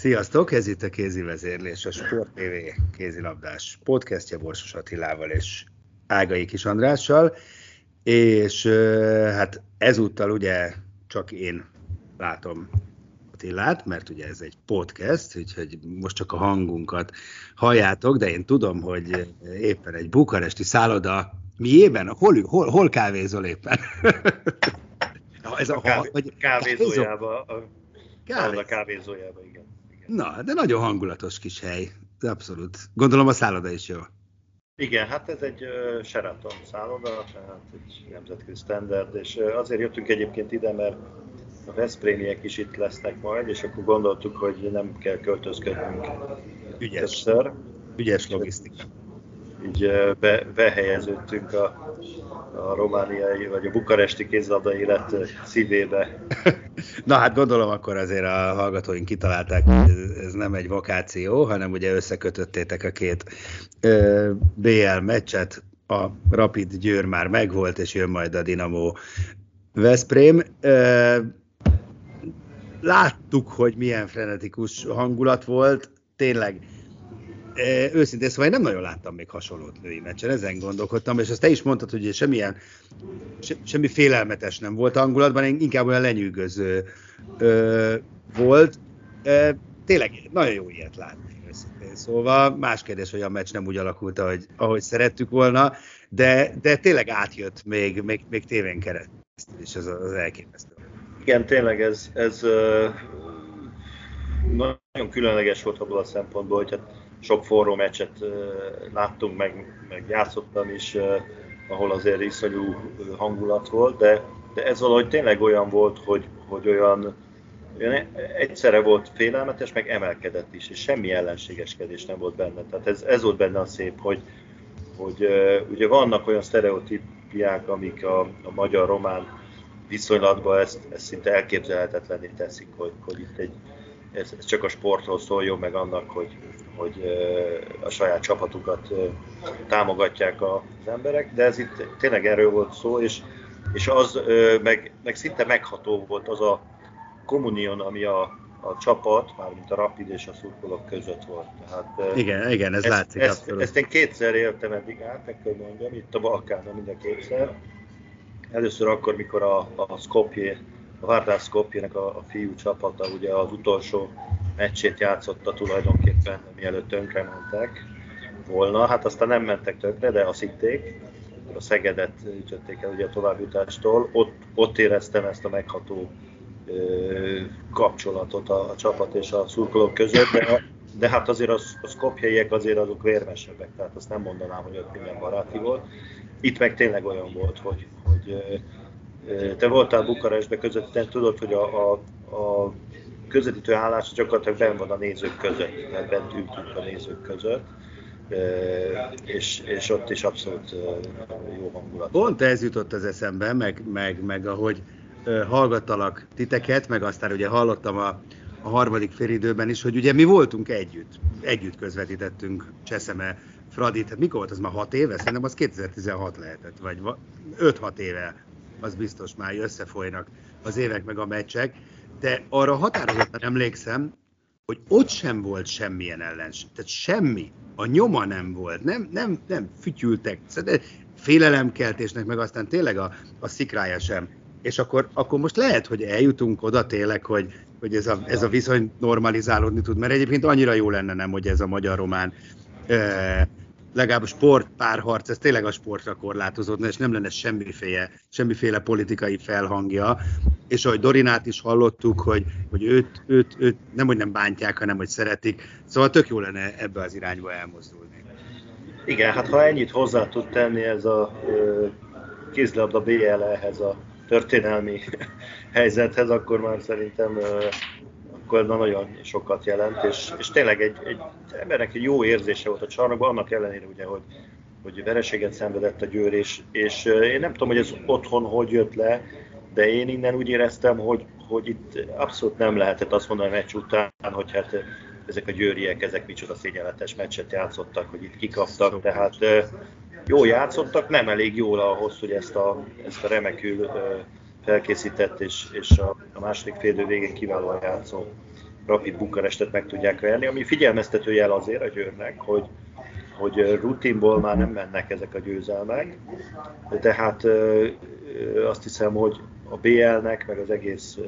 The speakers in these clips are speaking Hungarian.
Sziasztok, ez itt a Kézi Vezérlés, a Sport TV kézilabdás podcastja Borsos Attilával és Ágai Kis Andrással, és hát ezúttal ugye csak én látom Attilát, mert ugye ez egy podcast, úgyhogy most csak a hangunkat halljátok, de én tudom, hogy éppen egy bukaresti szálloda miében, hol, hol, hol kávézol éppen? ez a, a kávé, kávézójába, a, a kávézójába, igen. Na, de nagyon hangulatos kis hely. Abszolút. Gondolom a szálloda is jó. Igen, hát ez egy uh, Sheraton szálloda, tehát egy nemzetközi standard, és uh, azért jöttünk egyébként ide, mert a Veszprémiek is itt lesznek majd, és akkor gondoltuk, hogy nem kell költözködnünk Ügyes. többször. Ügyes logisztika így be, behelyeződtünk a, a romániai vagy a bukaresti kézlabda élet szívébe. Na hát gondolom akkor azért a hallgatóink kitalálták, hogy ez, ez nem egy vakáció, hanem ugye összekötöttétek a két ö, BL meccset, a Rapid Győr már megvolt, és jön majd a Dinamo Veszprém. Ö, láttuk, hogy milyen frenetikus hangulat volt, tényleg őszintén szóval én nem nagyon láttam még hasonlót női meccsen, ezen gondolkodtam, és azt te is mondtad, hogy semmilyen, se, semmi félelmetes nem volt a hangulatban, inkább olyan lenyűgöző ö, volt. E, tényleg nagyon jó ilyet látni, őszintén szóval. Más kérdés, hogy a meccs nem úgy alakult, ahogy, ahogy szerettük volna, de, de tényleg átjött még, még, még tévén keresztül, és az, az elképesztő. Igen, tényleg ez, ez nagyon különleges volt abból a szempontból, hogy hát sok forró meccset láttunk, meg, meg játszottam is, ahol azért iszonyú hangulat volt, de, de ez valahogy tényleg olyan volt, hogy, hogy olyan, olyan egyszerre volt félelmetes, meg emelkedett is, és semmi ellenségeskedés nem volt benne. Tehát ez, ez volt benne a szép, hogy, hogy ugye vannak olyan sztereotípiák, amik a, a magyar-román viszonylatban ezt, ezt szinte elképzelhetetlenné teszik, hogy, hogy itt egy, ez, ez csak a sportról szóljon, meg annak, hogy, hogy a saját csapatukat támogatják az emberek, de ez itt tényleg erről volt szó, és, és az meg, meg szinte megható volt az a kommunion, ami a, a csapat, mármint a Rapid és a szurkolók között volt. Tehát, igen, igen, ez ezt, látszik. Ezt, ezt én kétszer éltem eddig át, meg kell mondjam, itt a Balkánon mind a kétszer. Először akkor, mikor a, a Skopje, Vardar Skopje-nek a, a fiú csapata ugye az utolsó meccsét játszotta tulajdonképpen, mielőtt tönkre mentek volna. Hát aztán nem mentek tönkre, de azt hitték. A Szegedet ütötték el ugye a továbbjutástól. Ott, ott éreztem ezt a megható ö, kapcsolatot a, a csapat és a szurkolók között, de, de hát azért az, a szkopjaiek azért azok vérmesebbek, tehát azt nem mondanám, hogy ott minden baráti volt. Itt meg tényleg olyan volt, hogy, hogy te voltál Bukarestbe között, te tudod, hogy a, a, a közvetítő állás gyakorlatilag benn van a nézők között, mert bent ültünk a nézők között, és, és ott is abszolút jó hangulat. Pont ez jutott az eszembe, meg, meg, meg ahogy hallgattalak titeket, meg aztán ugye hallottam a, a harmadik félidőben is, hogy ugye mi voltunk együtt, együtt közvetítettünk Cseszeme Fradit, hát mikor volt az már 6 éve? Szerintem az 2016 lehetett, vagy 5-6 éve, az biztos már összefolynak az évek meg a meccsek, de arra határozottan emlékszem, hogy ott sem volt semmilyen ellenség. Tehát semmi. A nyoma nem volt. Nem, nem, nem fütyültek. Szóval félelemkeltésnek, meg aztán tényleg a, a szikrája sem. És akkor, akkor most lehet, hogy eljutunk oda tényleg, hogy, hogy ez, a, ez a viszony normalizálódni tud, mert egyébként annyira jó lenne nem, hogy ez a magyar-román legalább sport párharc, ez tényleg a sportra korlátozódna, és nem lenne semmiféle, semmiféle politikai felhangja. És ahogy Dorinát is hallottuk, hogy, hogy őt, őt, őt nem, hogy nem bántják, hanem hogy szeretik. Szóval tök jó lenne ebbe az irányba elmozdulni. Igen, hát ha ennyit hozzá tud tenni ez a kézlabda BL ehhez a történelmi helyzethez, akkor már szerintem akkor nagyon sokat jelent, és, és tényleg egy, egy embernek egy jó érzése volt a csarnokban, annak ellenére ugye, hogy, hogy vereséget szenvedett a Győr, és, és én nem tudom, hogy ez otthon hogy jött le, de én innen úgy éreztem, hogy, hogy itt abszolút nem lehetett azt mondani a meccs után, hogy hát ezek a győriek, ezek micsoda szégyenletes meccset játszottak, hogy itt kikaptak, tehát jó játszottak, nem elég jól ahhoz, hogy ezt a, ezt a remekül felkészített és, és a, a második félidő végén kiválóan játszó Rapid Bukarestet meg tudják verni, ami figyelmeztető jel azért a Győrnek, hogy, hogy rutinból már nem mennek ezek a győzelmek, tehát azt hiszem, hogy a BL-nek, meg az egész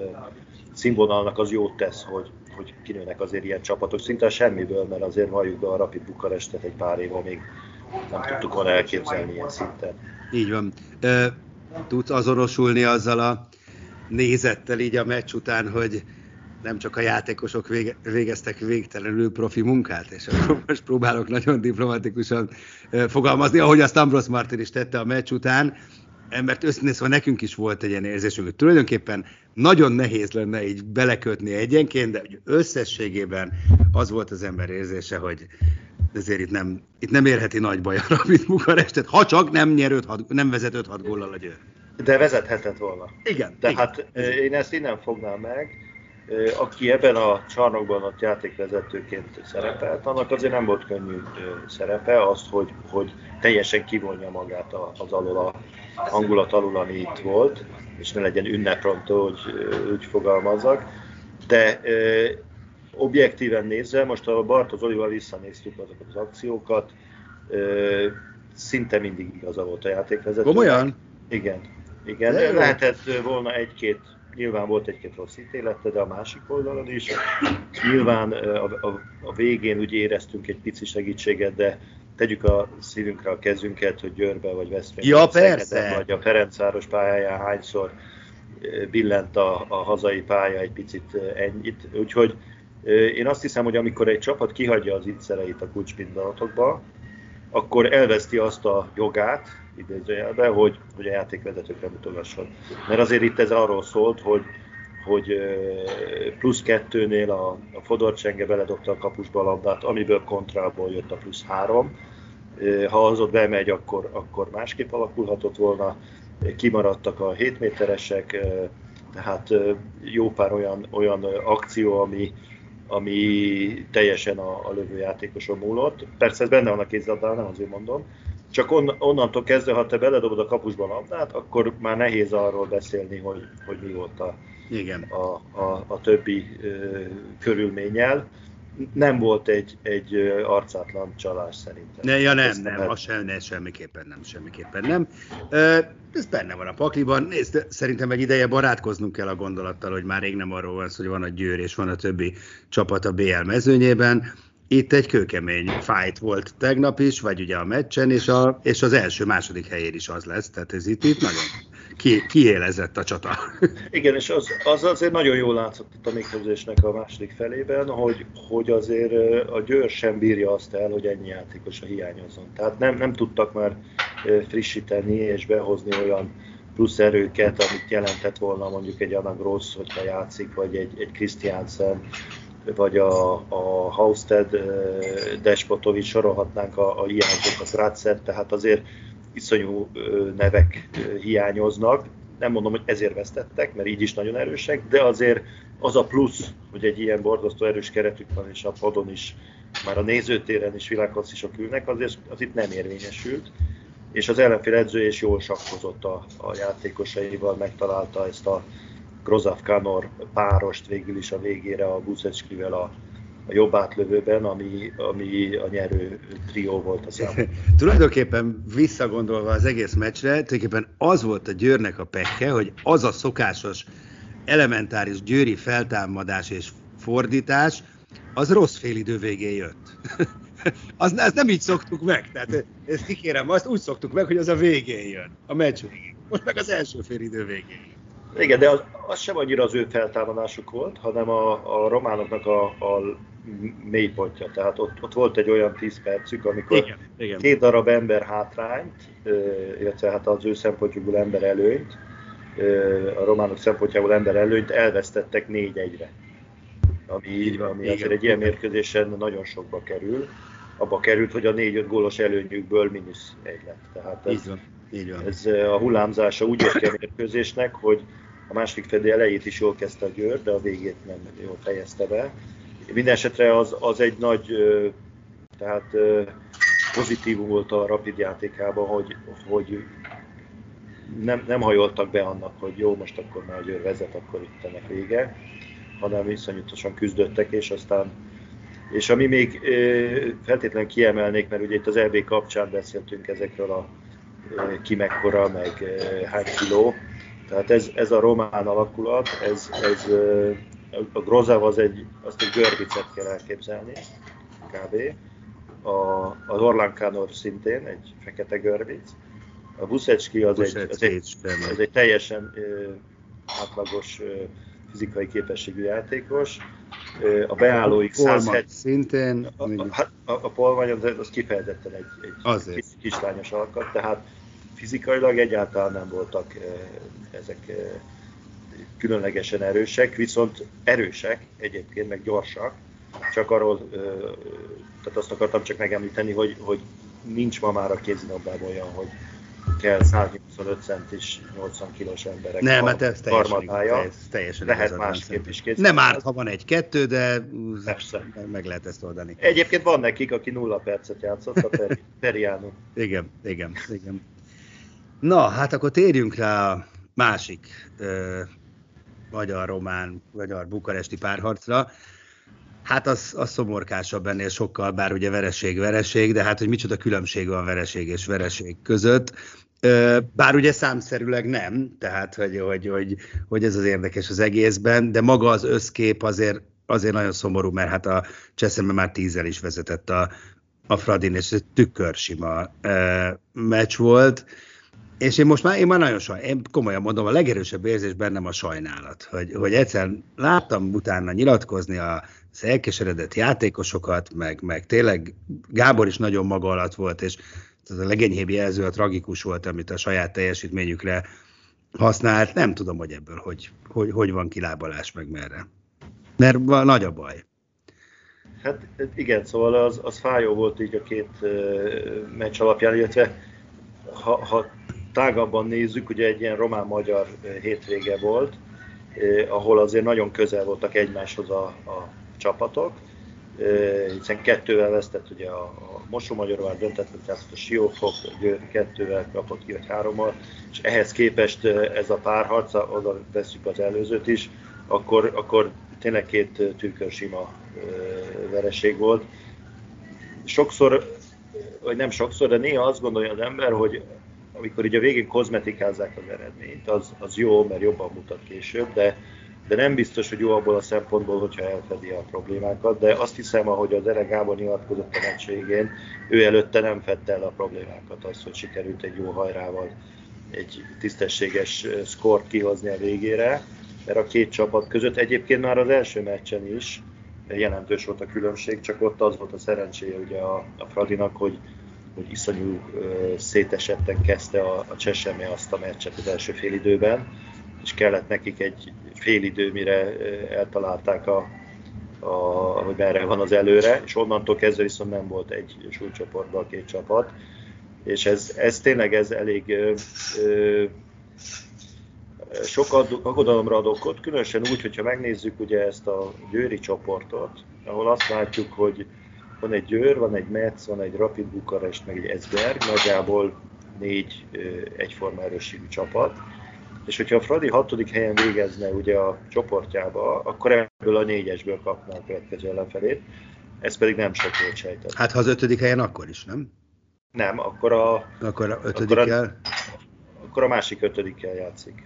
színvonalnak az jót tesz, hogy, hogy kinőnek azért ilyen csapatok, szinte semmiből, mert azért valljuk be a Rapid Bukarestet egy pár éve még nem tudtuk volna elképzelni ilyen szinten. Így van tudsz azonosulni azzal a nézettel így a meccs után, hogy nem csak a játékosok vége, végeztek végtelenül profi munkát, és akkor most próbálok nagyon diplomatikusan fogalmazni, ahogy azt Ambrose Martin is tette a meccs után, mert őszintén szóval nekünk is volt egy ilyen érzésünk, hogy tulajdonképpen nagyon nehéz lenne így belekötni egyenként, de összességében az volt az ember érzése, hogy ezért itt nem, itt nem érheti nagy baj a Rapid Bukarestet, ha csak nem, nyer 5, nem vezet 5-6 góllal a győr. De vezethetett volna. Igen. Tehát igen. én ezt innen fognám meg, aki ebben a csarnokban ott játékvezetőként szerepelt, annak azért nem volt könnyű szerepe, azt, hogy, hogy teljesen kivonja magát az alul a hangulat alul, ami itt volt, és ne legyen ünneprontó, hogy úgy fogalmazzak. De objektíven nézve, most a Bartosz Olival visszanéztük azokat az akciókat, szinte mindig igaza volt a játékvezető. Komolyan? Igen. Igen, de lehetett volna egy-két, nyilván volt egy-két rossz ítélete, de a másik oldalon is. Nyilván a, a, a végén úgy éreztünk egy pici segítséget, de tegyük a szívünkre a kezünket, hogy Győrbe vagy Veszprém, ja, persze. vagy a Ferencváros pályáján hányszor billent a, a hazai pálya egy picit ennyit. Úgyhogy én azt hiszem, hogy amikor egy csapat kihagyja az ígyszereit a kulcspillanatokba, akkor elveszti azt a jogát, idézőjelbe, hogy, hogy a játékvezetőkre mutogasson. Mert azért itt ez arról szólt, hogy, hogy plusz kettőnél a, a Fodor Csenge beledobta a kapusba a labdát, amiből kontrából jött a plusz három. Ha az ott bemegy, akkor, akkor másképp alakulhatott volna. Kimaradtak a 7 méteresek, tehát jó pár olyan, olyan akció, ami, ami teljesen a, a lövőjátékoson múlott. Persze ez benne van a kézlabdában, nem azért mondom. Csak on, onnantól kezdve, ha te beledobod a kapusban a labdát, akkor már nehéz arról beszélni, hogy, hogy mi volt a, Igen. a, a, a többi ö, körülménnyel. Nem volt egy, egy arcátlan csalás szerintem. Ne, ja nem, nem, nem, az sem, ne, semmiképpen nem, semmiképpen nem. Ez benne van a pakliban. Nézd, szerintem egy ideje barátkoznunk kell a gondolattal, hogy már rég nem arról van szó, hogy van a Győr és van a többi csapat a BL mezőnyében. Itt egy kőkemény fight volt tegnap is, vagy ugye a meccsen, és, a, és az első-második helyén is az lesz. Tehát ez itt, itt nagyon ki, kiélezett a csata. Igen, és az, az azért nagyon jól látszott itt a mérkőzésnek a második felében, hogy, hogy azért a Győr sem bírja azt el, hogy ennyi játékos a hiányozzon. Tehát nem, nem tudtak már frissíteni és behozni olyan plusz erőket, amit jelentett volna mondjuk egy Anna Gross, hogyha játszik, vagy egy, egy Christiansen, vagy a, a Hausted, Despotovic, sorolhatnánk a, a hiányzókat, Ratzer, tehát azért iszonyú nevek hiányoznak. Nem mondom, hogy ezért vesztettek, mert így is nagyon erősek, de azért az a plusz, hogy egy ilyen borzasztó erős keretük van, és a padon is, már a nézőtéren is világklasszisok ülnek, azért az itt nem érvényesült. És az ellenfél edző is jól sakkozott a, a játékosaival, megtalálta ezt a Grozav Kanor párost végül is a végére a Buszecskivel a a jobb átlövőben, ami, ami a nyerő trió volt a számomra. Tulajdonképpen visszagondolva az egész meccsre, tulajdonképpen az volt a Győrnek a pekke, hogy az a szokásos elementáris győri feltámadás és fordítás, az rossz félidő végén jött. az, ezt nem így szoktuk meg. Tehát ezt kikérem, azt úgy szoktuk meg, hogy az a végén jön. A meccs végén. Most meg az első fél idő végén. Igen, de az, az sem annyira az ő feltámadásuk volt, hanem a, a románoknak a, a mélypontja. Tehát ott, ott volt egy olyan 10 percük, amikor igen, igen. két darab ember hátrányt, illetve hát az ő szempontjukból ember előnyt, a románok szempontjából ember előnyt elvesztettek 4-1-re. Ami, így van, ami azért egy ilyen mérkőzésen nagyon sokba kerül. Abba került, hogy a 4-5 gólos előnyükből mínusz egy lett. Tehát ez, így van, így van. ez a hullámzása úgy jött ki a mérkőzésnek, hogy a második fedő elejét is jól kezdte a Győr, de a végét nem jól fejezte be. Mindenesetre az, az egy nagy, tehát pozitívum volt a Rapid játékában, hogy, hogy nem, nem hajoltak be annak, hogy jó, most akkor már Győr vezet, akkor itt ennek vége, hanem iszonyatosan küzdöttek, és aztán és ami még feltétlenül kiemelnék, mert ugye itt az EB kapcsán beszéltünk ezekről a ki mekkora, meg hány kiló, tehát ez, ez a román alakulat, ez, ez a Grozav az egy, azt egy görbicet kell elképzelni, kb. A, az Orlán Kánor szintén egy fekete görbic. A Buszecski az, egy, az egy, az egy teljesen ö, átlagos ö, fizikai képességű játékos. A beállóik 170... Szintén. A, a, a, a polvány az, az kifejezetten egy, egy kis, kislányos alkat, tehát fizikailag egyáltalán nem voltak ezek különlegesen erősek, viszont erősek egyébként, meg gyorsak. Csak arról, tehát azt akartam csak megemlíteni, hogy, hogy nincs ma már a kézilabdában olyan, hogy kell 185 centis, 80 kilós emberek Nem, hát ez teljesen, ez teljesen Lehet másképp is készíteni. Nem árt, ha van egy-kettő, de Persze. meg lehet ezt oldani. Egyébként van nekik, aki nulla percet játszott, a Peri, Periano. igen, igen, igen. Na, hát akkor térjünk rá a másik ö, magyar-román, magyar-bukaresti párharcra. Hát az, az szomorkásabb ennél sokkal, bár ugye vereség-vereség, de hát hogy micsoda különbség van vereség és vereség között. Bár ugye számszerűleg nem, tehát hogy, hogy, hogy, hogy ez az érdekes az egészben, de maga az összkép azért, azért nagyon szomorú, mert hát a Cseszembe már tízzel is vezetett a, a Fradin, és ez tükörsima meccs volt és én most már, én már nagyon sajnálom, én komolyan mondom, a legerősebb érzés bennem a sajnálat, hogy, hogy egyszer láttam utána nyilatkozni a elkeseredett játékosokat, meg, meg tényleg Gábor is nagyon maga alatt volt, és ez a legenyhébb jelző a tragikus volt, amit a saját teljesítményükre használt. Nem tudom, hogy ebből hogy, hogy, hogy van kilábalás, meg merre. Mert nagy a baj. Hát igen, szóval az, az fájó volt így a két meccs alapján, illetve ha, ha tágabban nézzük, ugye egy ilyen román-magyar hétvége volt, ahol azért nagyon közel voltak egymáshoz a, a csapatok, hiszen kettővel vesztett ugye a, a Mosó-Magyarvár döntetlen, tehát a Siófok kettővel kapott ki, vagy hárommal, és ehhez képest ez a párharc, oda veszük az előzőt is, akkor, akkor tényleg két sima vereség volt. Sokszor, vagy nem sokszor, de néha azt gondolja az ember, hogy amikor ugye a végén kozmetikázzák az eredményt, az, az jó, mert jobban mutat később, de, de nem biztos, hogy jó abból a szempontból, hogyha elfedi a problémákat, de azt hiszem, ahogy az Ere Gábor nyilatkozott a meccs végén, ő előtte nem fedte el a problémákat, az, hogy sikerült egy jó hajrával egy tisztességes szkort kihozni a végére, mert a két csapat között egyébként már az első meccsen is jelentős volt a különbség, csak ott az volt a szerencséje ugye a, a Fradinak, hogy hogy iszonyú szétesetten kezdte a, a Cseseme azt a meccset az első félidőben, és kellett nekik egy félidő, mire eltalálták a, a, hogy merre van az előre, és onnantól kezdve viszont nem volt egy súlycsoportban két csapat, és ez, ez tényleg ez elég sok aggodalomra ad okot, különösen úgy, hogyha megnézzük ugye ezt a győri csoportot, ahol azt látjuk, hogy van egy Győr, van egy Metz, van egy Rapid Bukarest, meg egy Esberg, nagyjából négy egyforma erősségű csapat. És hogyha a Fradi hatodik helyen végezne ugye a csoportjába, akkor ebből a négyesből kapná a következő ellenfelét. Ez pedig nem sok volt sejtett. Hát ha az ötödik helyen, akkor is, nem? Nem, akkor a... Akkor a ötödikkel? Akkor a, akkor a másik ötödikkel játszik.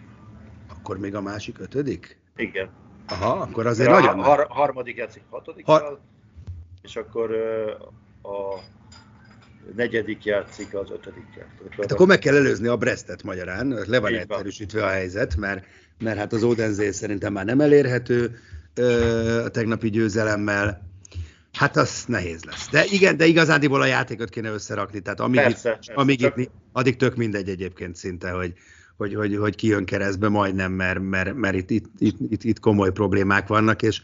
Akkor még a másik ötödik? Igen. Aha, akkor azért a nagyon... Har- harmadik játszik hatodikkal, ha és akkor a negyedik játszik, az ötödik játszik. Hát akkor meg kell előzni a Brestet magyarán, le van egyszerűsítve a helyzet, mert, mert hát az Odenzé szerintem már nem elérhető a tegnapi győzelemmel. Hát az nehéz lesz. De igen, de igazándiból a játékot kéne összerakni, tehát amíg, persze, itt, persze, amíg csak... itt, addig tök mindegy egyébként szinte, hogy, hogy, hogy, hogy kijön keresztbe majdnem, mert, mert, mert itt, itt, itt, itt, itt komoly problémák vannak, és,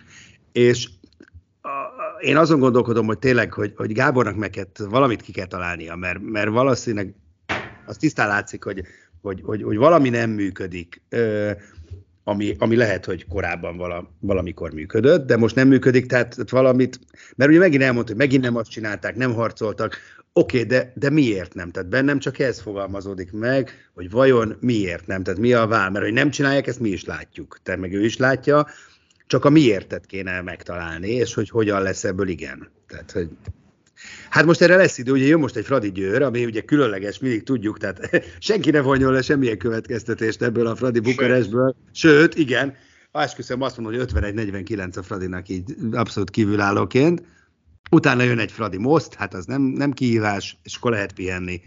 és én azon gondolkodom, hogy tényleg, hogy, hogy Gábornak meg kell, valamit ki kell találnia, mert, mert valószínűleg az tisztán látszik, hogy, hogy, hogy, hogy valami nem működik, ami, ami lehet, hogy korábban vala, valamikor működött, de most nem működik, tehát, valamit, mert ugye megint elmondta, hogy megint nem azt csinálták, nem harcoltak, oké, okay, de, de miért nem? Tehát bennem csak ez fogalmazódik meg, hogy vajon miért nem? Tehát mi a vál? Mert hogy nem csinálják, ezt mi is látjuk. Te meg ő is látja, csak a miértet kéne megtalálni, és hogy hogyan lesz ebből igen. Tehát, hogy Hát most erre lesz idő, ugye jön most egy Fradi Győr, ami ugye különleges, mindig tudjuk, tehát senki ne vonjon le semmilyen következtetést ebből a Fradi Bukarestből. Sőt, igen, esküszöm azt mondom, hogy 51-49 a Fradinak így abszolút kívülállóként. Utána jön egy Fradi Most, hát az nem, nem kihívás, és akkor lehet pihenni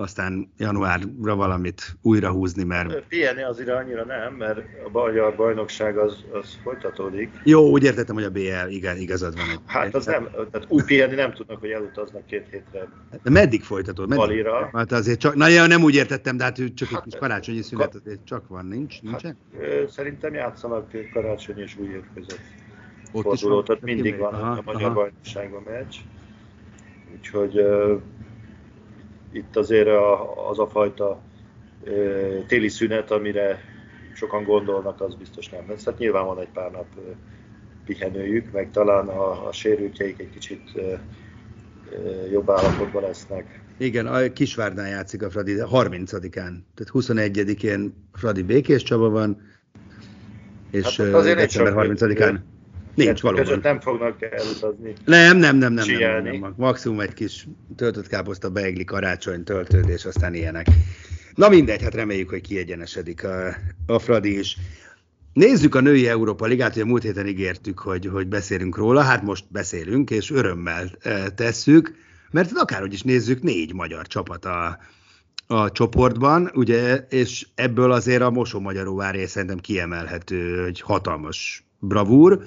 aztán januárra valamit újra húzni, mert... Pihenni azért annyira nem, mert a magyar bajnokság az, az folytatódik. Jó, úgy értettem, hogy a BL, igen, igazad van. Hát az nem, tehát úgy pihenni nem tudnak, hogy elutaznak két hétre. De meddig folytatód? Meddig? Valira. Hát azért csak, na ja, nem úgy értettem, de hát csak hát, egy kis karácsonyi szünet azért csak van, nincs, nincsen? Hát, szerintem játszanak karácsony és új év között. Ott forduló, tehát mindig van aha, a magyar aha. bajnokságban meccs. Úgyhogy itt azért a, az a fajta téli szünet, amire sokan gondolnak, az biztos nem lesz. Hát nyilván van egy pár nap pihenőjük, meg talán a, a sérültjeik egy kicsit jobb állapotban lesznek. Igen, a Kisvárdán játszik a Fradi 30-án, tehát 21-én Fradi Békés Csaba van, és hát azért december 30-án Nincs valóban. Között nem fognak elutazni. Nem, nem, nem, nem, nem, nem, nem. Maximum egy kis töltött káposzta, beegli karácsony, töltődés, aztán ilyenek. Na mindegy, hát reméljük, hogy kiegyenesedik a, a Fradi is. Nézzük a női Európa Ligát, hogy a múlt héten ígértük, hogy, hogy beszélünk róla, hát most beszélünk, és örömmel e, tesszük, mert akárhogy is nézzük, négy magyar csapat a, a csoportban, ugye, és ebből azért a Mosó Magyaróváré szerintem kiemelhető, hogy hatalmas bravúr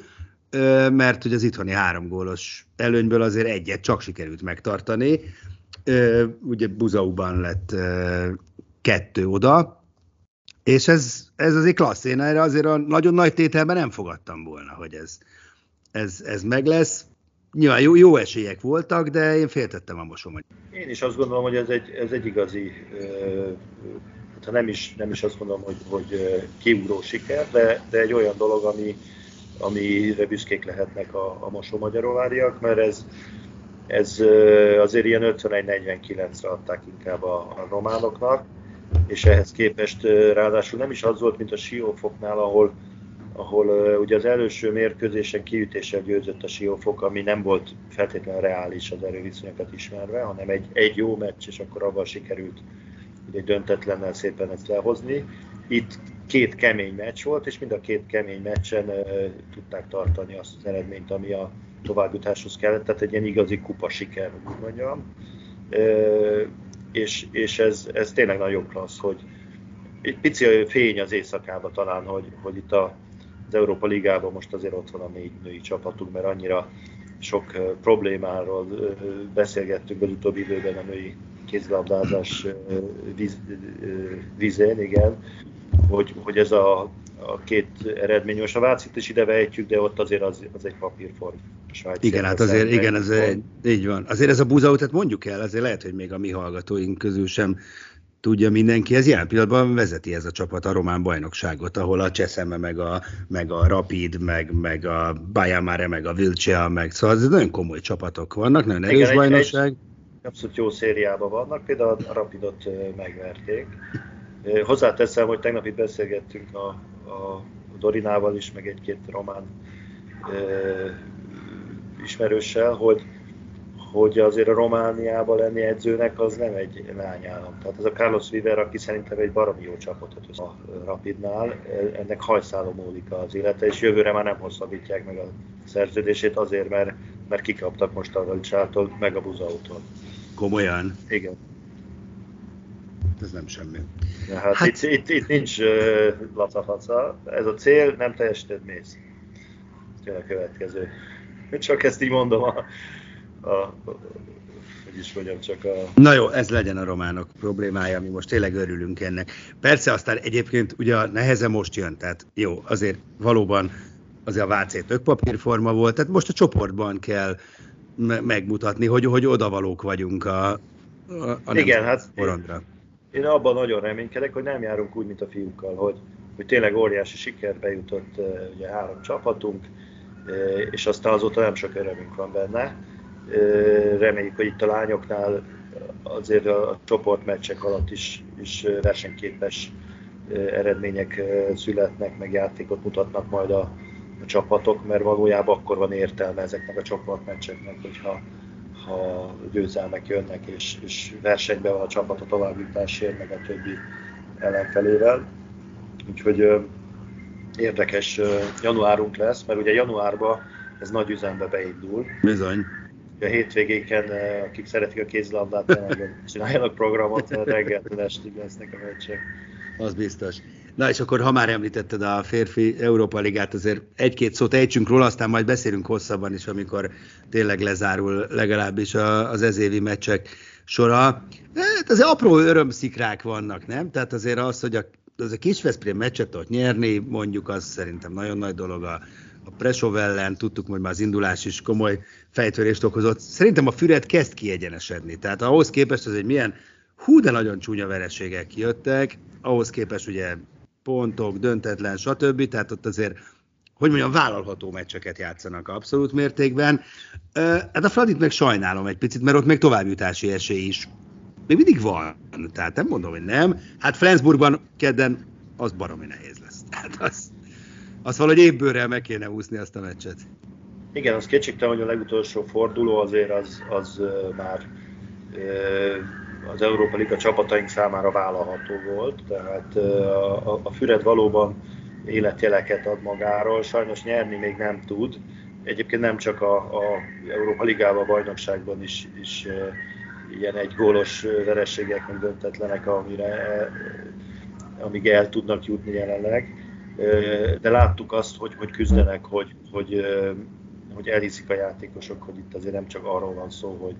mert hogy az itthoni három gólos előnyből azért egyet csak sikerült megtartani. Ugye Buzauban lett kettő oda, és ez, ez azért klassz. Én erre azért a nagyon nagy tételben nem fogadtam volna, hogy ez, ez, ez meg lesz. Nyilván jó, jó esélyek voltak, de én féltettem a mosomat. Én is azt gondolom, hogy ez egy, ez egy igazi, hát nem is, nem is azt mondom, hogy, hogy kiugró siker, de, de egy olyan dolog, ami, amire büszkék lehetnek a, a mosómagyarováriak, mert ez, ez azért ilyen 51-49-re adták inkább a, a románoknak, és ehhez képest ráadásul nem is az volt, mint a Siófoknál, ahol, ahol ugye az első mérkőzésen kiütéssel győzött a Siófok, ami nem volt feltétlenül reális az erőviszonyokat ismerve, hanem egy, egy jó meccs, és akkor abban sikerült egy döntetlennel szépen ezt lehozni. Itt két kemény meccs volt, és mind a két kemény meccsen uh, tudták tartani azt az eredményt, ami a továbbjutáshoz kellett, tehát egy ilyen igazi kupa siker, úgy mondjam. Uh, és, és ez, ez tényleg nagyon klassz, hogy egy pici fény az éjszakába talán, hogy, hogy itt a, az Európa Ligában most azért ott van a négy női csapatunk, mert annyira sok problémáról beszélgettünk az utóbbi időben a női kézilabdázás víz, vízén, igen, hogy, hogy ez a, a két eredmény, most a Vácit is ide vehetjük, de ott azért az, az egy papírform. Igen, hát azért, igen, ez egy, így van. Azért ez a buzautat mondjuk el, azért lehet, hogy még a mi hallgatóink közül sem tudja mindenki, ez jelen pillanatban vezeti ez a csapat a román bajnokságot, ahol a Cseszeme, meg a, meg a Rapid, meg, meg a Bajamare, meg a Vilcea, meg szóval ez nagyon komoly csapatok vannak, nagyon erős Igen, bajnokság. Egy, egy abszolút jó szériában vannak, például a Rapidot megverték. Hozzáteszem, hogy tegnap itt beszélgettünk a, a Dorinával is, meg egy-két román e, ismerőssel, hogy, hogy azért a Romániában lenni edzőnek az nem egy lányállam. Tehát ez a Carlos Viver, aki szerintem egy baromi jó csapatot a Rapidnál, ennek hajszálom múlik az élete, és jövőre már nem hosszabbítják meg a szerződését azért, mert mert kikaptak most a Valicsától, meg a Buzautól. Komolyan? Igen. Ez nem semmi. Ja, hát, hát... Itt, itt, itt nincs uh, lacafaca. Ez a cél, nem teljesíted, mész. Jön a következő. Csak ezt így mondom a, a, hogy is mondjam, csak a... Na jó, ez legyen a románok problémája, mi most tényleg örülünk ennek. Persze aztán egyébként ugye a neheze most jön, tehát jó, azért valóban azért a VC tök papírforma volt, tehát most a csoportban kell me- megmutatni, hogy, hogy odavalók vagyunk a, a, a Igen, hát porondra. Én, abban nagyon reménykedek, hogy nem járunk úgy, mint a fiúkkal, hogy, hogy tényleg óriási sikerbe jutott ugye három csapatunk, és aztán azóta nem sok örömünk van benne. Reméljük, hogy itt a lányoknál azért a csoportmeccsek alatt is, is versenyképes eredmények születnek, meg játékot mutatnak majd a, a csapatok, mert valójában akkor van értelme ezeknek a csoportmeccseknek, hogyha ha győzelmek jönnek, és, és versenyben van a csapat a továbbjutásért, meg a többi ellenfelével. Úgyhogy érdekes januárunk lesz, mert ugye januárban ez nagy üzembe beindul. Bizony. A hétvégéken, akik szeretik a kézilabdát, csináljanak programot, reggeltől estig lesznek a meccsek. Az biztos. Na és akkor, ha már említetted a férfi Európa Ligát, azért egy-két szót ejtsünk róla, aztán majd beszélünk hosszabban is, amikor tényleg lezárul legalábbis az ezévi meccsek sora. Hát azért apró örömszikrák vannak, nem? Tehát azért az, hogy a, az a kis meccset ott nyerni, mondjuk az szerintem nagyon nagy dolog a, a Presov ellen, tudtuk, hogy már az indulás is komoly fejtörést okozott. Szerintem a Füred kezd kiegyenesedni. Tehát ahhoz képest az egy milyen hú, de nagyon csúnya vereségek jöttek, ahhoz képest ugye pontok, döntetlen, stb. Tehát ott azért, hogy mondjam, vállalható meccseket játszanak abszolút mértékben. Hát a Fradit meg sajnálom egy picit, mert ott még továbbjutási esély is még mindig van. Tehát nem mondom, hogy nem. Hát Flensburgban kedden az baromi nehéz lesz. Tehát az, az valahogy évbőrrel meg kéne úszni azt a meccset. Igen, az kétségtelen, hogy a legutolsó forduló azért az, az már az Európa Liga csapataink számára vállalható volt, tehát a, a Füred valóban életjeleket ad magáról, sajnos nyerni még nem tud. Egyébként nem csak a, a Európa Ligában, a bajnokságban is, is ilyen egy gólos vereségek, meg döntetlenek, amire, amíg el tudnak jutni jelenleg. De láttuk azt, hogy, hogy küzdenek, hogy, hogy, hogy elhiszik a játékosok, hogy itt azért nem csak arról van szó, hogy,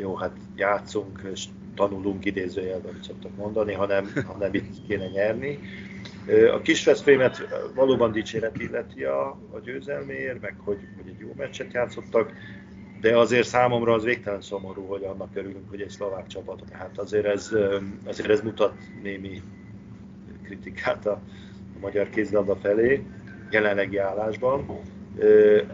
jó, hát játszunk és tanulunk idézőjelben, szoktak mondani, hanem, hanem itt kéne nyerni. A kis Veszprémet valóban dicséret illeti a, a győzelméért, meg hogy, hogy egy jó meccset játszottak, de azért számomra az végtelen szomorú, hogy annak örülünk, hogy egy szlovák csapat. Tehát azért ez, azért ez mutat némi kritikát a, a magyar kézilabda felé jelenlegi állásban.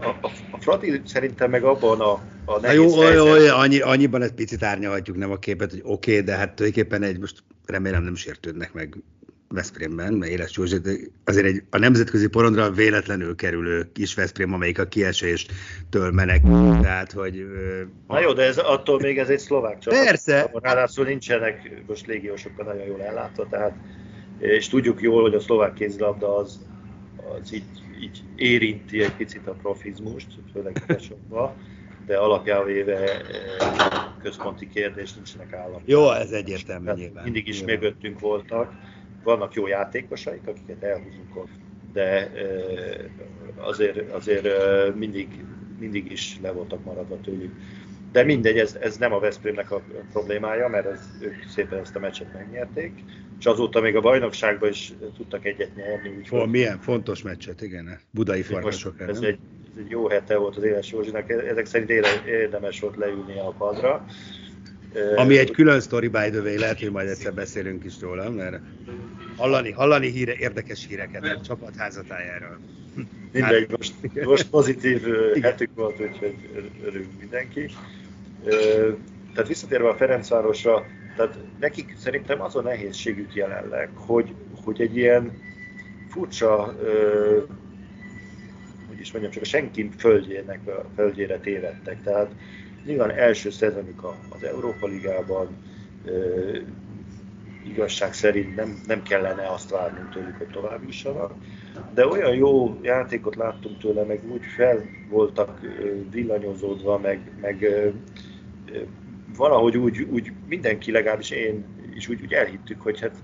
A, a, a Fradi szerintem meg abban a a nehéz jó, helyzet... Oly, annyi, annyiban egy picit árnyalhatjuk nem a képet, hogy oké, okay, de hát tulajdonképpen egy, most remélem nem sértődnek meg Veszprémben, mert Éles Józsi, azért egy, a nemzetközi porondra véletlenül kerülő kis Veszprém, amelyik a kieséstől menekül, tehát hogy... Na jó, de ez, attól még ez egy szlovák csapat. Persze. Ráadásul nincsenek most légiósokkal nagyon jól ellátva, tehát és tudjuk jól, hogy a szlovák kézilabda az, az így, így érinti egy picit a profizmust, főleg a de alapjában véve központi kérdés nincsenek állam. Jó, ez egyértelmű nyilván. Mindig is nyilván. mögöttünk voltak. Vannak jó játékosaik, akiket elhúzunk de azért, azért mindig, mindig is le voltak maradva tőlük. De mindegy, ez, ez nem a Veszprémnek a problémája, mert ez, ők szépen ezt a meccset megnyerték, és azóta még a bajnokságban is tudtak egyet nyerni. Úgyhogy... Milyen fontos meccset, igen, budai farkasok Ez egy egy jó hete volt az Éles Józsinak, ezek szerint érdemes volt leülni a padra. Ami egy külön story by the way, lehet, hogy majd egyszer beszélünk is róla, mert hallani, hallani híre, érdekes híreket a csapat házatájáról. Mindegy, most, most pozitív hetük volt, úgyhogy örülünk mindenki. Tehát visszatérve a Ferencvárosra, tehát nekik szerintem az a nehézségük jelenleg, hogy, hogy egy ilyen furcsa is mondjam, csak a senki földjének a földjére tévedtek. Tehát nyilván első szezonjuk az Európa Ligában, igazság szerint nem, nem kellene azt várnunk tőlük, hogy tovább jussanak. de olyan jó játékot láttunk tőle, meg úgy fel voltak villanyozódva, meg, meg valahogy úgy, úgy mindenki, legalábbis én is úgy, úgy elhittük, hogy hát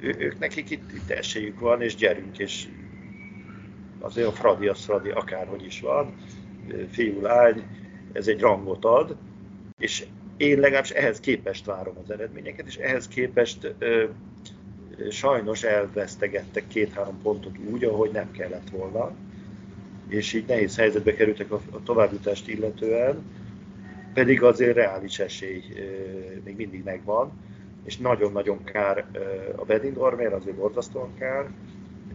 ők nekik itt, itt esélyük van, és gyerünk, és azért a Fradi az Fradi akárhogy is van, fiú, lány, ez egy rangot ad, és én legalábbis ehhez képest várom az eredményeket, és ehhez képest ö, sajnos elvesztegettek két-három pontot úgy, ahogy nem kellett volna, és így nehéz helyzetbe kerültek a, a továbbjutást illetően, pedig azért reális esély ö, még mindig megvan, és nagyon-nagyon kár ö, a Bedindormér, azért borzasztóan kár,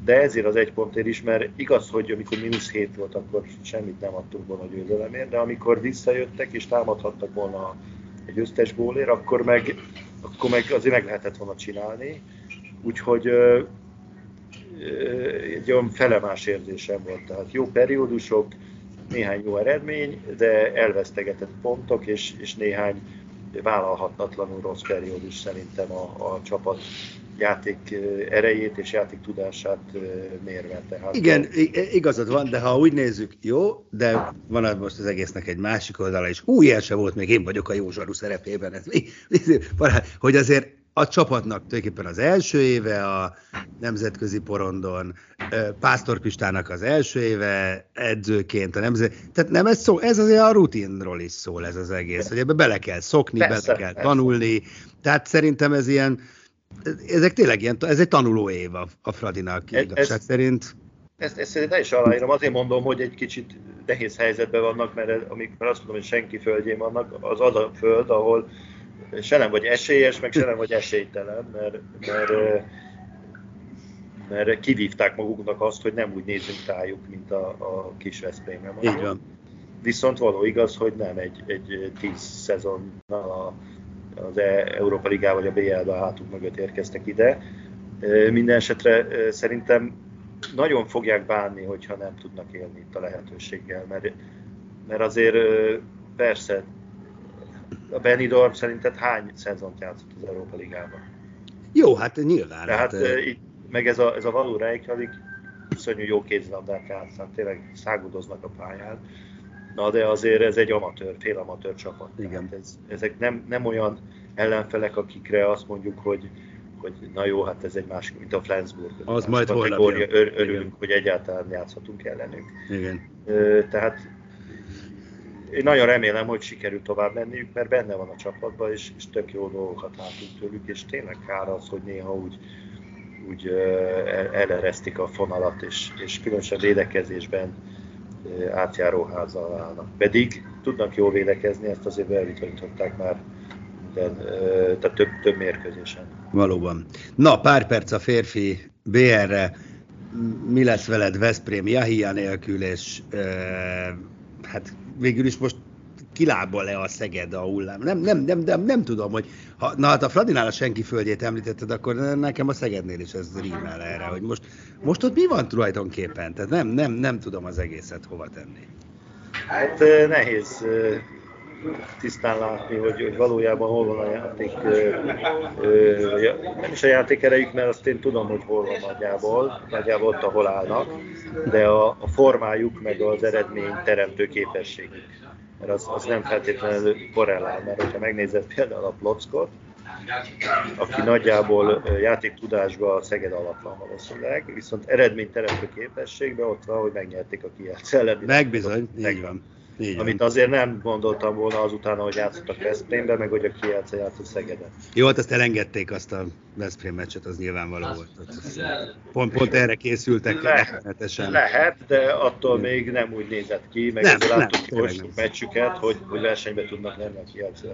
de ezért az egy pontért is, mert igaz, hogy amikor mínusz 7 volt, akkor semmit nem adtunk volna a győzelemért, de amikor visszajöttek és támadhattak volna egy összes gólért, akkor meg, akkor meg azért meg lehetett volna csinálni. Úgyhogy egy olyan felemás érzésem volt. Tehát jó periódusok, néhány jó eredmény, de elvesztegetett pontok, és, és néhány vállalhatatlanul rossz periódus szerintem a, a csapat játék erejét és játék tudását mérve. Tehát Igen, igazad van, de ha úgy nézzük, jó, de van most az egésznek egy másik oldala is. Új sem volt, még én vagyok a jó zsaru szerepében. Ez, hogy azért a csapatnak tulajdonképpen az első éve a nemzetközi porondon, Pásztor Pistának az első éve edzőként a nemzet... Tehát nem ez szó, ez azért a rutinról is szól ez az egész, hogy ebbe bele kell szokni, persze, bele kell persze. tanulni. Tehát szerintem ez ilyen, ezek tényleg ilyen, ez egy tanuló év a, a Fradinak ez, igazság ez, szerint. Ezt, ezt én is aláírom, azért mondom, hogy egy kicsit nehéz helyzetben vannak, mert amikor azt mondom, hogy senki földjén vannak, az az a föld, ahol se nem vagy esélyes, meg se nem vagy esélytelen, mert, mert, mert kivívták maguknak azt, hogy nem úgy nézünk rájuk, mint a, a kis Veszprémre. Így van. Viszont való igaz, hogy nem egy, egy tíz szezonnal az e- Európa Ligá vagy a BL-be a hátuk mögött érkeztek ide. Minden esetre szerintem nagyon fogják bánni, hogyha nem tudnak élni itt a lehetőséggel, mert, mert azért persze a Benidorm szerinted hány szezont játszott az Európa Ligában? Jó, hát nyilván. Tehát hát, így, meg ez a, ez a való Reykjavik iszonyú jó kézilabdát játszanak, tényleg szágudoznak a pályán. Na de azért ez egy amatőr, félamatőr csapat. Igen. ez, ezek nem, nem olyan ellenfelek, akikre azt mondjuk, hogy, hogy na jó, hát ez egy másik, mint a Flensburg. Az majd holnap ör, örülünk, Igen. hogy egyáltalán játszhatunk ellenük. Igen. Tehát én nagyon remélem, hogy sikerül tovább menniük, mert benne van a csapatban, és, és tök jó dolgokat látunk tőlük, és tényleg kár az, hogy néha úgy, úgy eleresztik a fonalat, és, és különösen védekezésben átjáróházzal állnak. Pedig tudnak jól védekezni, ezt azért bebizonyították már minden, tehát több, több mérkőzésen. Valóban. Na, pár perc a férfi BR-re. Mi lesz veled Veszprém Jahia nélkül, és e, hát végül is most kilábal le a Szeged a hullám. Nem, nem, nem, nem, nem tudom, hogy ha, na hát a Fradinál a senki földjét említetted, akkor nekem a Szegednél is ez rímel erre, hogy most, most ott mi van tulajdonképpen? Tehát nem, nem, nem tudom az egészet hova tenni. Hát nehéz tisztán látni, hogy, hogy valójában hol van a játék, nem is a játék erejük, mert azt én tudom, hogy hol van nagyjából, nagyjából ott, ahol állnak, de a, a formájuk meg az eredmény teremtő képességük. Mert az, az nem feltétlenül korrelál, mert ha megnézed például a Plockot, aki nagyjából játéktudásban Szeged alatlan valószínűleg, viszont eredményteremtő képességben ott van, hogy megnyerték a Kielc ellen. Megbizony, így van. Igen. Amit azért nem gondoltam volna azután, hogy játszottak Veszprémbe, meg hogy a Kielce játszott Szegeden. Jó, hát azt elengedték azt a Veszprém meccset, az nyilvánvaló volt. Pont, pont erre készültek lehet, lehet, de attól még nem úgy nézett ki, meg nem, azért láttuk most meccsüket, hogy, hogy versenybe tudnak lenni a Kielce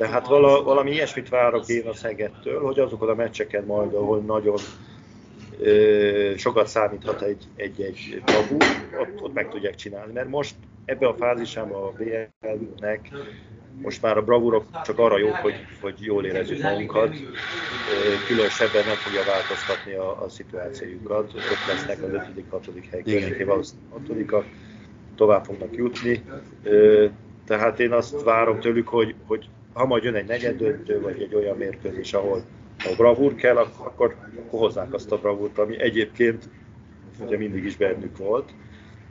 tehát vala, valami ilyesmit várok én a Szegettől, hogy azokon a meccseken majd, ahol nagyon ö, sokat számíthat egy, egy, egy tabu, ott, ott meg tudják csinálni. Mert most ebbe a fázisában a BL-nek most már a bravúrok csak arra jók, hogy, hogy jól érezzük magunkat, különösebben nem fogja változtatni a, a szituációjukat. Ott lesznek az 5.-6. hely környékén, valószínűleg 6 tovább fognak jutni. Tehát én azt várom tőlük, hogy, hogy ha majd jön egy negyedöntő, vagy egy olyan mérkőzés, ahol a bravúr kell, akkor, akkor hozzák azt a bravúrt, ami egyébként ugye mindig is bennük volt.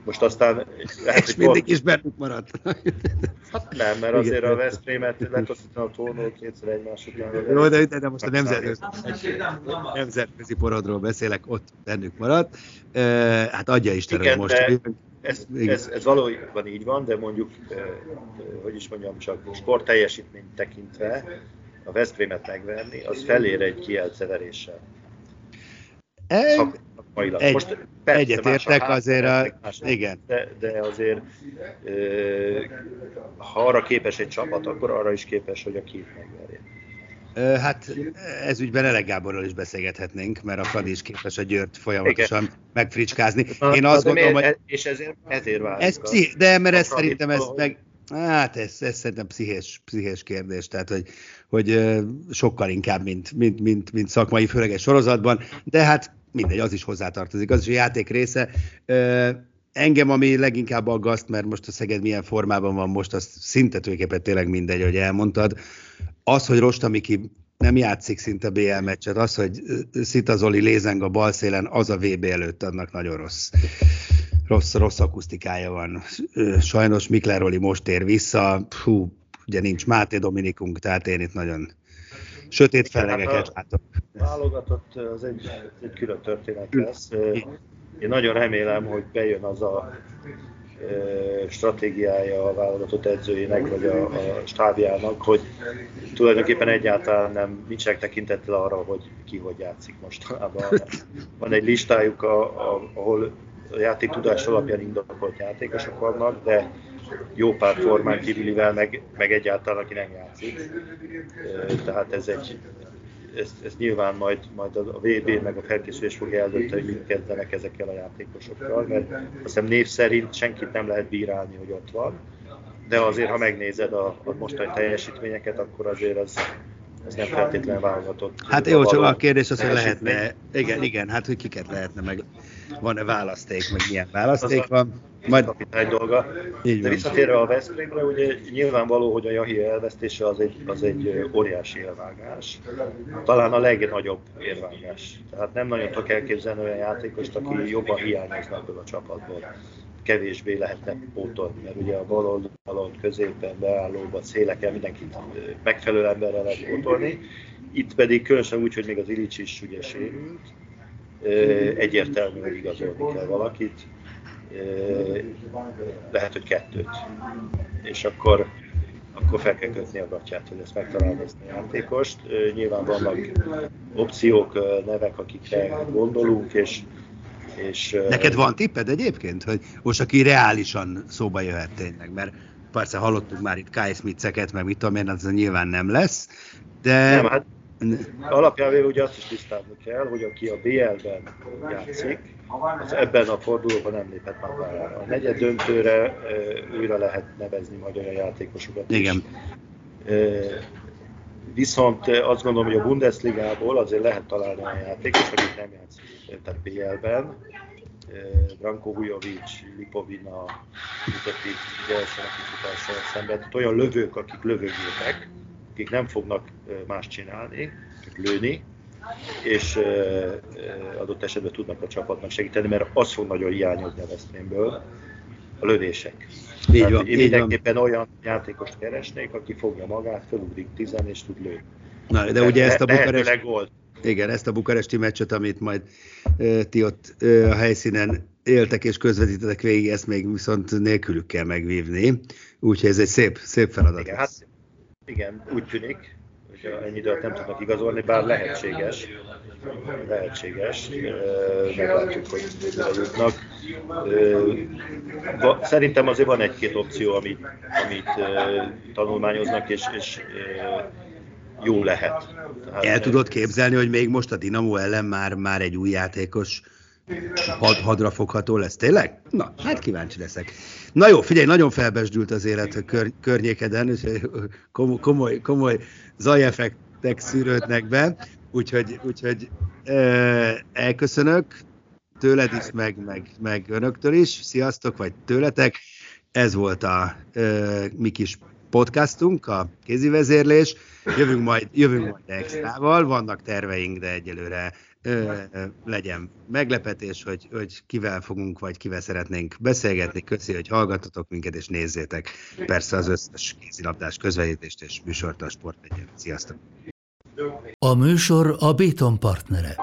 Most aztán... Lehet, és mindig is bennük maradt. Hát nem, mert azért a Veszprémet letosztítani a tónól kétszer egymás után. Jó, de, de most a nemzetközi, nemzetközi porodról beszélek, ott bennük maradt. Hát adja Isten, Igen, most... De ez, ez, ez valójában így van, de mondjuk, hogy is mondjam, csak sport teljesítményt tekintve a Veszprémet megverni, az felér egy kielceveréssel. Egy, Most persze, egyetértek azért a... Más, igen. De, de azért ha arra képes egy csapat, akkor arra is képes, hogy a két megverje. Hát ez ügyben Elek Gáborral is beszélgethetnénk, mert a Fradi is képes a Győrt folyamatosan Igen. megfricskázni. Én azt gondolom, hogy... És ezért, ezért. Ez pszichi, de mert ez szerintem ez meg... Hát ez, ez szerintem pszichés, pszichés kérdés, tehát hogy, hogy sokkal inkább, mint, mint, mint, mint szakmai, főleg egy sorozatban, de hát mindegy, az is hozzátartozik, az is a játék része. Engem, ami leginkább aggaszt, mert most a Szeged milyen formában van most, az szinte tulajdonképpen tényleg mindegy, hogy elmondtad. Az, hogy Rostamiki nem játszik szinte BL meccset, az, hogy Szita Zoli lézeng a bal szélen, az a VB előtt annak nagyon rossz. Rossz, rossz akusztikája van. Sajnos Mikler Oli most ér vissza, Hú, ugye nincs Máté Dominikunk, tehát én itt nagyon sötét felegeket hát látok. Válogatott az egy, egy külön történet lesz. Én nagyon remélem, hogy bejön az a stratégiája a válogatott edzőjének, vagy a, a stábjának, hogy tulajdonképpen egyáltalán nem nincsenek tekintettel arra, hogy ki hogy játszik mostanában. Van egy listájuk, a, a, ahol a játék tudás alapján indokolt játékosok vannak, de jó pár formán kívülivel, meg, meg egyáltalán, aki nem játszik. Tehát ez egy, ez, ez nyilván majd, majd a VB meg a felkészülés fogja eldönteni, hogy mit kezdenek ezekkel a játékosokkal, mert azt hiszem név szerint senkit nem lehet bírálni, hogy ott van, de azért, ha megnézed a, a mostani teljesítményeket, akkor azért az, ez nem feltétlenül válogatott. Hát jó, csak a kérdés az, hogy lehetne, igen, igen, hát hogy kiket lehetne meg, van-e választék, meg milyen választék van. Majd... kapitány dolga. Így De visszatérve a Veszprémre, ugye nyilvánvaló, hogy a Jahi elvesztése az egy, az egy óriási élvágás. Talán a legnagyobb élvágás. Tehát nem nagyon tudok elképzelni olyan játékost, aki jobban hiányozna ebből a csapatból. Kevésbé lehetne pótolni, mert ugye a bal oldalon, középen, beállóban, széleken mindenkit megfelelő emberrel lehet pótolni. Itt pedig különösen úgy, hogy még az Ilics is ugye sérült, egyértelmű, hogy igazolni kell valakit lehet, hogy kettőt. És akkor, akkor fel kell kötni a gatyát, hogy ezt megtalálni ezt a játékost. Nyilván vannak opciók, nevek, akikre gondolunk, és és, Neked van tipped egyébként, hogy most aki reálisan szóba jöhet tényleg, mert persze hallottuk már itt Kai Smith-eket, meg mit tudom én, az nyilván nem lesz, de... Nem, hát alapján ugye azt is tisztázni kell, hogy aki a BL-ben játszik, az ebben a fordulóban nem léphet már pályára. A negyed döntőre újra lehet nevezni majd olyan játékosokat Igen. is. Viszont azt gondolom, hogy a Bundesligából azért lehet találni olyan játékos, akik nem játszik tehát BL-ben. Branko Vujovic, Lipovina, Utetic, Gelsen, akik szemben. Tehát olyan lövők, akik lövőgépek, akik nem fognak más csinálni, csak lőni, és adott esetben tudnak a csapatnak segíteni, mert az fog nagyon hiányozni a Veszprémből, a lövések. Így van, én mindenképpen olyan játékost keresnék, aki fogja magát, felugrik tizen és tud lőni. Na, de ugye ezt a Bukarest... Igen, ezt a bukaresti meccset, amit majd uh, ti ott uh, a helyszínen éltek és közvetítettek végig, ezt még viszont nélkülük kell megvívni. Úgyhogy ez egy szép, szép feladat. Igen, hát, igen, úgy tűnik, hogy ennyi időt nem tudnak igazolni, bár lehetséges. Lehetséges. Meglátjuk, hogy mire jutnak. Szerintem azért van egy-két opció, amit, amit tanulmányoznak, és, és jó lehet. Tehát, El tudod képzelni, hogy még most a Dinamo ellen már, már egy új játékos had, hadra fogható lesz, tényleg? Na, hát kíváncsi leszek. Na jó, figyelj, nagyon felbesdült az élet a kör, környékeden, és komoly, komoly, komoly zajeffektek szűrődnek be, úgyhogy, úgyhogy elköszönök tőled is, meg, meg, meg önöktől is. Sziasztok, vagy tőletek. Ez volt a ö, mi kis podcastunk, a kézi vezérlés. Jövünk majd, jövünk majd extrával, vannak terveink, de egyelőre ö, legyen meglepetés, hogy, hogy kivel fogunk, vagy kivel szeretnénk beszélgetni. Köszi, hogy hallgatotok minket, és nézzétek persze az összes kézilabdás közvetítést és műsort a Sport Sziasztok! A műsor a Béton partnere.